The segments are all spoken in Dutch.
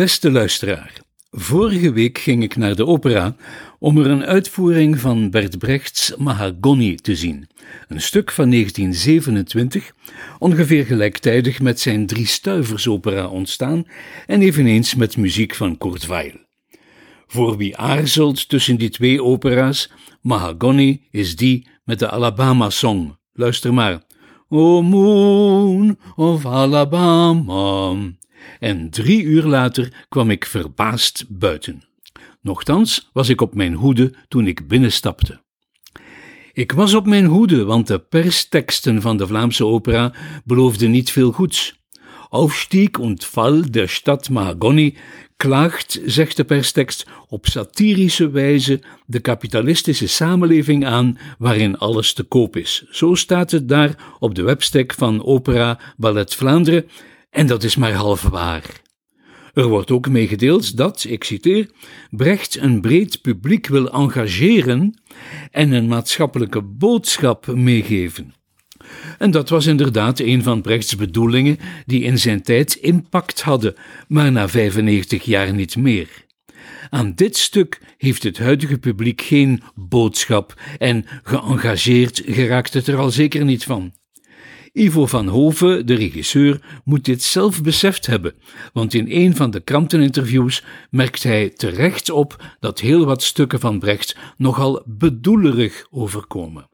Beste luisteraar, vorige week ging ik naar de opera om er een uitvoering van Bert Brechts Mahagoni te zien, een stuk van 1927, ongeveer gelijktijdig met zijn Drie Stuiversopera ontstaan en eveneens met muziek van Kurt Weill. Voor wie aarzelt tussen die twee opera's, Mahagoni is die met de Alabama Song. Luister maar. O moon of Alabama. En drie uur later kwam ik verbaasd buiten. Nochtans was ik op mijn hoede toen ik binnenstapte. Ik was op mijn hoede, want de persteksten van de Vlaamse opera beloofden niet veel goeds. Aufstieg und Fall der Stadt Mahagoni klaagt, zegt de perstekst, op satirische wijze de kapitalistische samenleving aan waarin alles te koop is. Zo staat het daar op de webstek van Opera Ballet Vlaanderen en dat is maar half waar. Er wordt ook meegedeeld dat, ik citeer, Brecht een breed publiek wil engageren en een maatschappelijke boodschap meegeven. En dat was inderdaad een van Brechts bedoelingen die in zijn tijd impact hadden, maar na 95 jaar niet meer. Aan dit stuk heeft het huidige publiek geen boodschap en geëngageerd geraakt het er al zeker niet van. Ivo van Hoven, de regisseur, moet dit zelf beseft hebben, want in een van de kranteninterviews merkt hij terecht op dat heel wat stukken van Brecht nogal bedoelerig overkomen.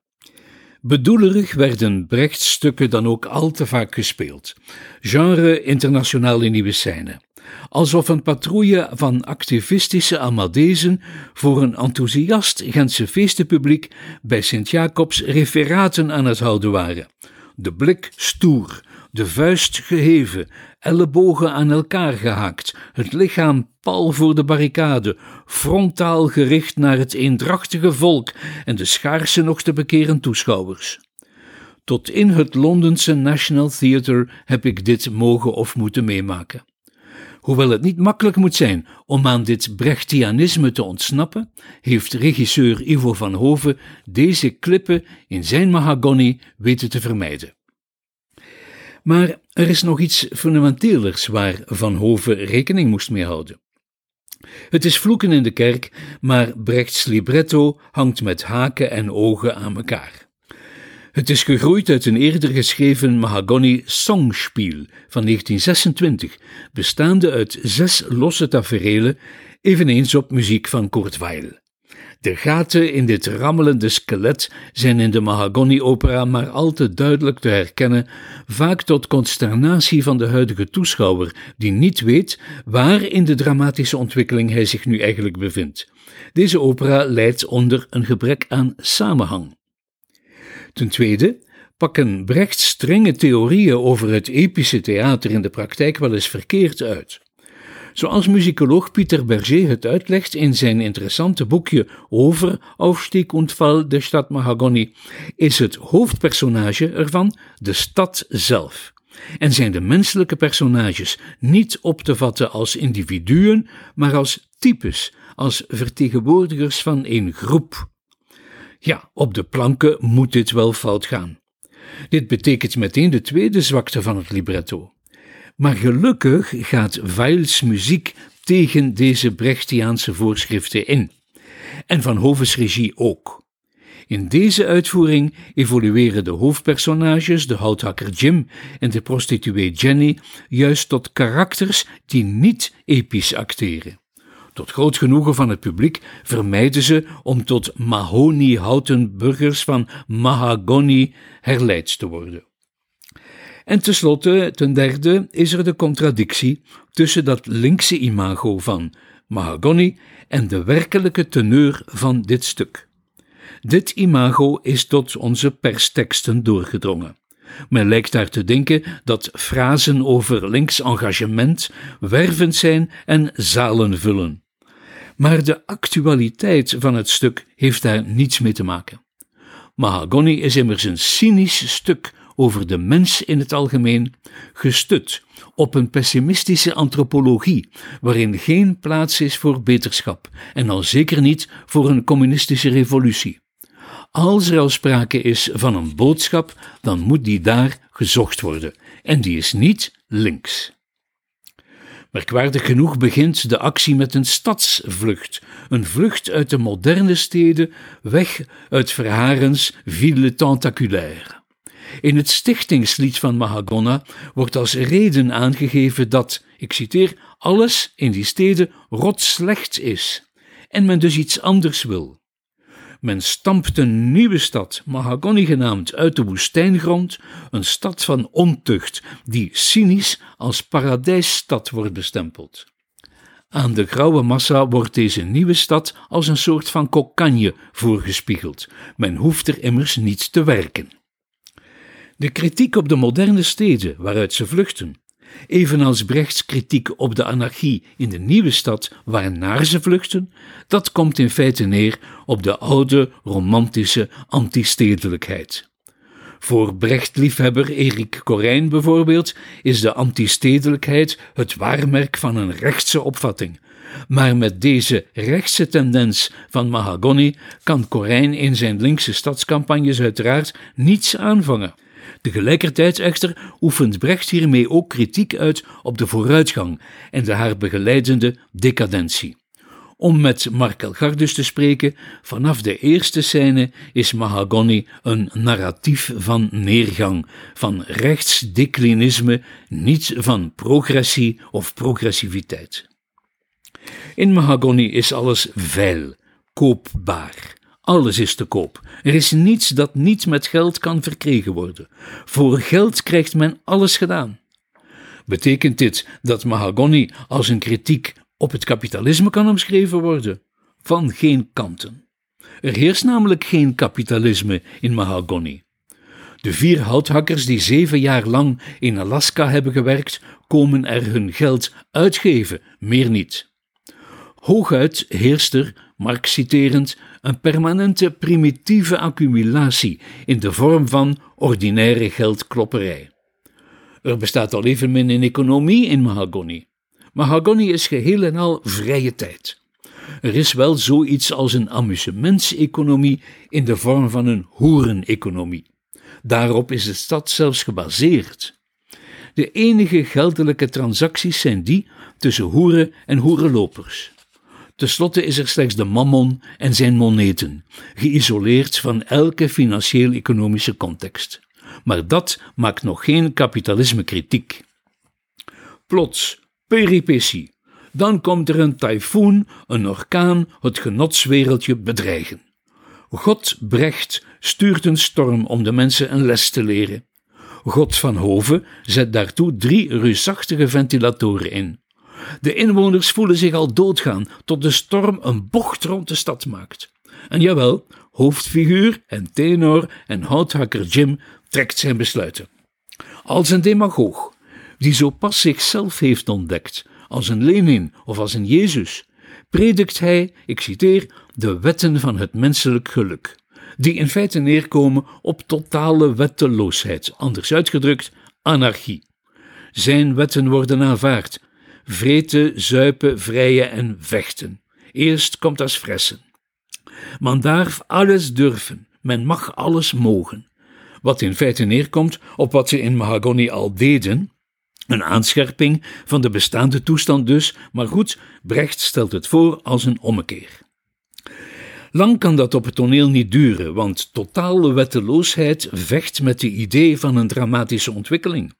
Bedoelerig werden Brechts stukken dan ook al te vaak gespeeld. Genre internationale nieuwe scène. Alsof een patrouille van activistische Amadezen voor een enthousiast Gentse feestenpubliek bij Sint-Jacobs referaten aan het houden waren de blik stoer, de vuist geheven, ellebogen aan elkaar gehaakt, het lichaam pal voor de barricade, frontaal gericht naar het eendrachtige volk en de schaarse nog te bekeren toeschouwers. Tot in het Londense National Theatre heb ik dit mogen of moeten meemaken. Hoewel het niet makkelijk moet zijn om aan dit Brechtianisme te ontsnappen, heeft regisseur Ivo van Hoven deze klippen in zijn mahagoni weten te vermijden. Maar er is nog iets fundamenteelers waar Van Hoven rekening moest mee houden. Het is vloeken in de kerk, maar Brechts libretto hangt met haken en ogen aan elkaar. Het is gegroeid uit een eerder geschreven Mahagoni Songspiel van 1926, bestaande uit zes losse taferelen, eveneens op muziek van Kurt Weill. De gaten in dit rammelende skelet zijn in de Mahagoni-opera maar al te duidelijk te herkennen, vaak tot consternatie van de huidige toeschouwer, die niet weet waar in de dramatische ontwikkeling hij zich nu eigenlijk bevindt. Deze opera leidt onder een gebrek aan samenhang. Ten tweede pakken Brechts strenge theorieën over het epische theater in de praktijk wel eens verkeerd uit. Zoals muzikoloog Pieter Berger het uitlegt in zijn interessante boekje over Aufstieg und Fall der Stadt Mahagoni, is het hoofdpersonage ervan de stad zelf. En zijn de menselijke personages niet op te vatten als individuen, maar als types, als vertegenwoordigers van een groep. Ja, op de planken moet dit wel fout gaan. Dit betekent meteen de tweede zwakte van het libretto. Maar gelukkig gaat Weils muziek tegen deze Brechtiaanse voorschriften in. En Van Hovens regie ook. In deze uitvoering evolueren de hoofdpersonages, de houthakker Jim en de prostituee Jenny, juist tot karakters die niet episch acteren. Tot groot genoegen van het publiek vermijden ze om tot mahoniehouten burgers van mahagoni herleid te worden. En tenslotte, ten derde, is er de contradictie tussen dat linkse imago van mahagoni en de werkelijke teneur van dit stuk. Dit imago is tot onze persteksten doorgedrongen. Men lijkt daar te denken dat frasen over links engagement wervend zijn en zalen vullen. Maar de actualiteit van het stuk heeft daar niets mee te maken. Mahagoni is immers een cynisch stuk over de mens in het algemeen, gestut op een pessimistische antropologie, waarin geen plaats is voor beterschap en al zeker niet voor een communistische revolutie. Als er al sprake is van een boodschap, dan moet die daar gezocht worden, en die is niet links. Merkwaardig genoeg begint de actie met een stadsvlucht, een vlucht uit de moderne steden, weg uit Verharens Ville Tentaculaire. In het stichtingslied van Mahagona wordt als reden aangegeven dat, ik citeer, alles in die steden rot slecht is en men dus iets anders wil. Men stampt een nieuwe stad, Mahagoni genaamd, uit de woestijngrond, een stad van ontucht, die cynisch als paradijsstad wordt bestempeld. Aan de grauwe massa wordt deze nieuwe stad als een soort van kokanje voorgespiegeld. Men hoeft er immers niet te werken. De kritiek op de moderne steden waaruit ze vluchten, evenals Brechts kritiek op de anarchie in de nieuwe stad waarnaar ze vluchten, dat komt in feite neer op de oude romantische antistedelijkheid. Voor Brecht-liefhebber Erik Corijn bijvoorbeeld is de antistedelijkheid het waarmerk van een rechtse opvatting. Maar met deze rechtse tendens van Mahagoni kan Corijn in zijn linkse stadscampagnes uiteraard niets aanvangen. Tegelijkertijd echter oefent Brecht hiermee ook kritiek uit op de vooruitgang en de haar begeleidende decadentie. Om met Mark Elgardus te spreken, vanaf de eerste scène is Mahagoni een narratief van neergang, van rechtsdeclinisme, niet van progressie of progressiviteit. In Mahagoni is alles veil, koopbaar. Alles is te koop. Er is niets dat niet met geld kan verkregen worden. Voor geld krijgt men alles gedaan. Betekent dit dat Mahagoni als een kritiek op het kapitalisme kan omschreven worden? Van geen kanten. Er heerst namelijk geen kapitalisme in Mahagoni. De vier houthakkers die zeven jaar lang in Alaska hebben gewerkt, komen er hun geld uitgeven, meer niet. Hooguit heerst er, Marx citerend, een permanente primitieve accumulatie in de vorm van ordinaire geldklopperij. Er bestaat al evenmin een economie in Mahagoni. Mahagoni is geheel en al vrije tijd. Er is wel zoiets als een amusementseconomie in de vorm van een hoereneconomie. Daarop is de stad zelfs gebaseerd. De enige geldelijke transacties zijn die tussen hoeren en hoerenlopers. Ten slotte is er slechts de mammon en zijn moneten, geïsoleerd van elke financieel-economische context. Maar dat maakt nog geen kapitalisme-kritiek. Plots, peripetie. Dan komt er een tyfoon, een orkaan, het genotswereldje bedreigen. God Brecht stuurt een storm om de mensen een les te leren. God van Hoven zet daartoe drie reusachtige ventilatoren in. De inwoners voelen zich al doodgaan tot de storm een bocht rond de stad maakt. En jawel, hoofdfiguur en tenor en houthakker Jim trekt zijn besluiten. Als een demagoog, die zo pas zichzelf heeft ontdekt, als een Lenin of als een Jezus, predikt hij, ik citeer, de wetten van het menselijk geluk, die in feite neerkomen op totale wetteloosheid, anders uitgedrukt, anarchie. Zijn wetten worden aanvaard, vreten, zuipen, vrijen en vechten. Eerst komt als fressen. Man darf alles durven, men mag alles mogen. Wat in feite neerkomt op wat ze in Mahagoni al deden, een aanscherping van de bestaande toestand dus, maar goed, Brecht stelt het voor als een ommekeer. Lang kan dat op het toneel niet duren, want totale wetteloosheid vecht met de idee van een dramatische ontwikkeling.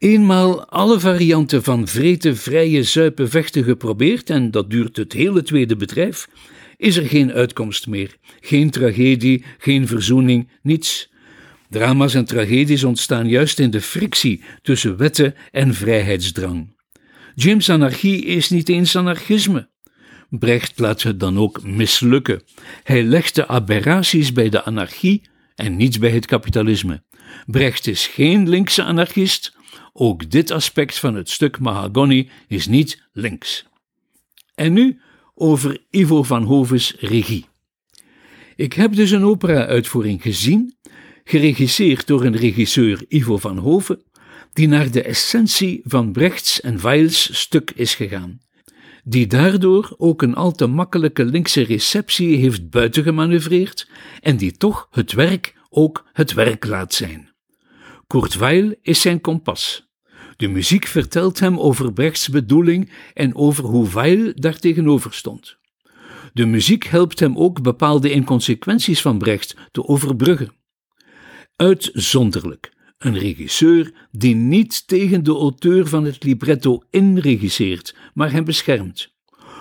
Eenmaal alle varianten van vreten, vrije, zuipen, vechten geprobeerd, en dat duurt het hele tweede bedrijf, is er geen uitkomst meer. Geen tragedie, geen verzoening, niets. Drama's en tragedies ontstaan juist in de frictie tussen wetten en vrijheidsdrang. Jim's anarchie is niet eens anarchisme. Brecht laat het dan ook mislukken. Hij legt de aberraties bij de anarchie en niets bij het kapitalisme. Brecht is geen linkse anarchist, ook dit aspect van het stuk Mahagoni is niet links. En nu over Ivo van Hoves regie. Ik heb dus een opera-uitvoering gezien, geregisseerd door een regisseur Ivo van Hoven, die naar de essentie van Brechts en Weils stuk is gegaan, die daardoor ook een al te makkelijke linkse receptie heeft buitengemanoeuvreerd en die toch het werk ook het werk laat zijn. Kurt Weil is zijn kompas. De muziek vertelt hem over Brechts bedoeling en over hoe Weil daar tegenover stond. De muziek helpt hem ook bepaalde inconsequenties van Brecht te overbruggen. Uitzonderlijk, een regisseur die niet tegen de auteur van het libretto inregisseert, maar hem beschermt.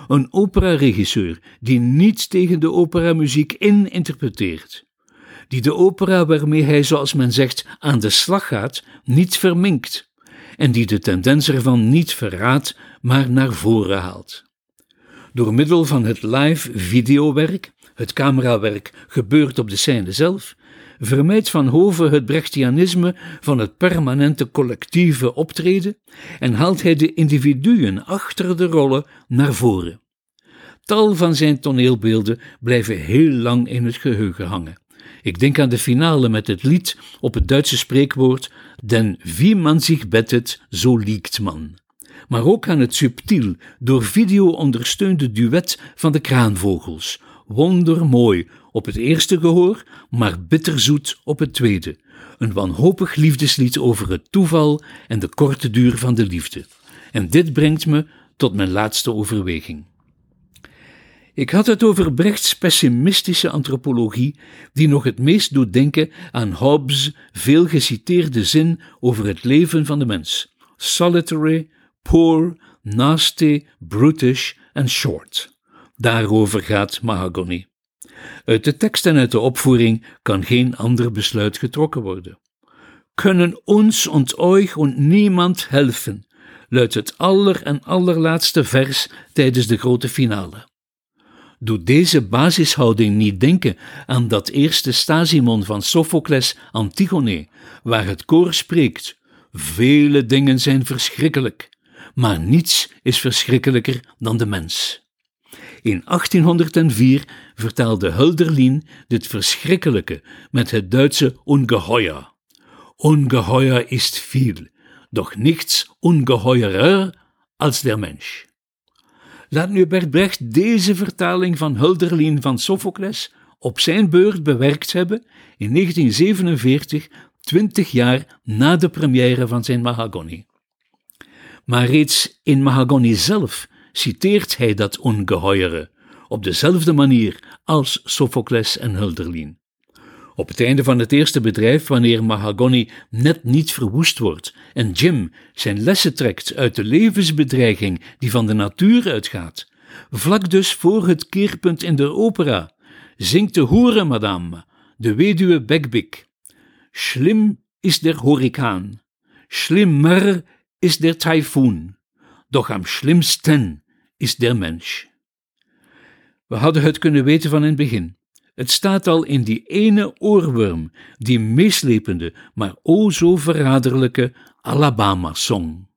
Een operaregisseur die niet tegen de operamuziek in interpreteert. Die de opera waarmee hij, zoals men zegt, aan de slag gaat, niet verminkt. En die de tendens ervan niet verraadt, maar naar voren haalt. Door middel van het live videowerk, het camerawerk gebeurt op de scène zelf, vermijdt Van Hoven het Brechtianisme van het permanente collectieve optreden en haalt hij de individuen achter de rollen naar voren. Tal van zijn toneelbeelden blijven heel lang in het geheugen hangen. Ik denk aan de finale met het lied op het Duitse spreekwoord Den wie man zich bettet, zo liegt man. Maar ook aan het subtiel, door video ondersteunde duet van de kraanvogels, wondermooi op het eerste gehoor, maar bitterzoet op het tweede. Een wanhopig liefdeslied over het toeval en de korte duur van de liefde. En dit brengt me tot mijn laatste overweging. Ik had het over Brechts pessimistische antropologie, die nog het meest doet denken aan Hobbes' veel geciteerde zin over het leven van de mens: solitary, poor, nasty, brutish en short. Daarover gaat Mahagoni. Uit de tekst en uit de opvoering kan geen ander besluit getrokken worden. Kunnen ons und euch und niemand helfen, luidt het aller en allerlaatste vers tijdens de grote finale. Doet deze basishouding niet denken aan dat eerste stasimon van Sophocles Antigone, waar het koor spreekt: Vele dingen zijn verschrikkelijk, maar niets is verschrikkelijker dan de mens. In 1804 vertaalde Hölderlin dit verschrikkelijke met het Duitse ungeheuer. Ungeheuer ist viel, doch nichts ungeheuerer als der Mensch. Laat nu Bert Brecht deze vertaling van Hölderlin van Sophocles op zijn beurt bewerkt hebben in 1947, twintig jaar na de première van zijn Mahagoni. Maar reeds in Mahagoni zelf citeert hij dat ongeheuere, op dezelfde manier als Sophocles en Hölderlin. Op het einde van het eerste bedrijf, wanneer Mahagoni net niet verwoest wordt en Jim zijn lessen trekt uit de levensbedreiging die van de natuur uitgaat, vlak dus voor het keerpunt in de opera, zingt de hoere madame, de weduwe Begbik. Schlim is der Hurrikaan, schlimmer is der Typhoon, doch am schlimmsten is der Mensch. We hadden het kunnen weten van in het begin. Het staat al in die ene oorworm, die meeslepende, maar o zo verraderlijke Alabama-song.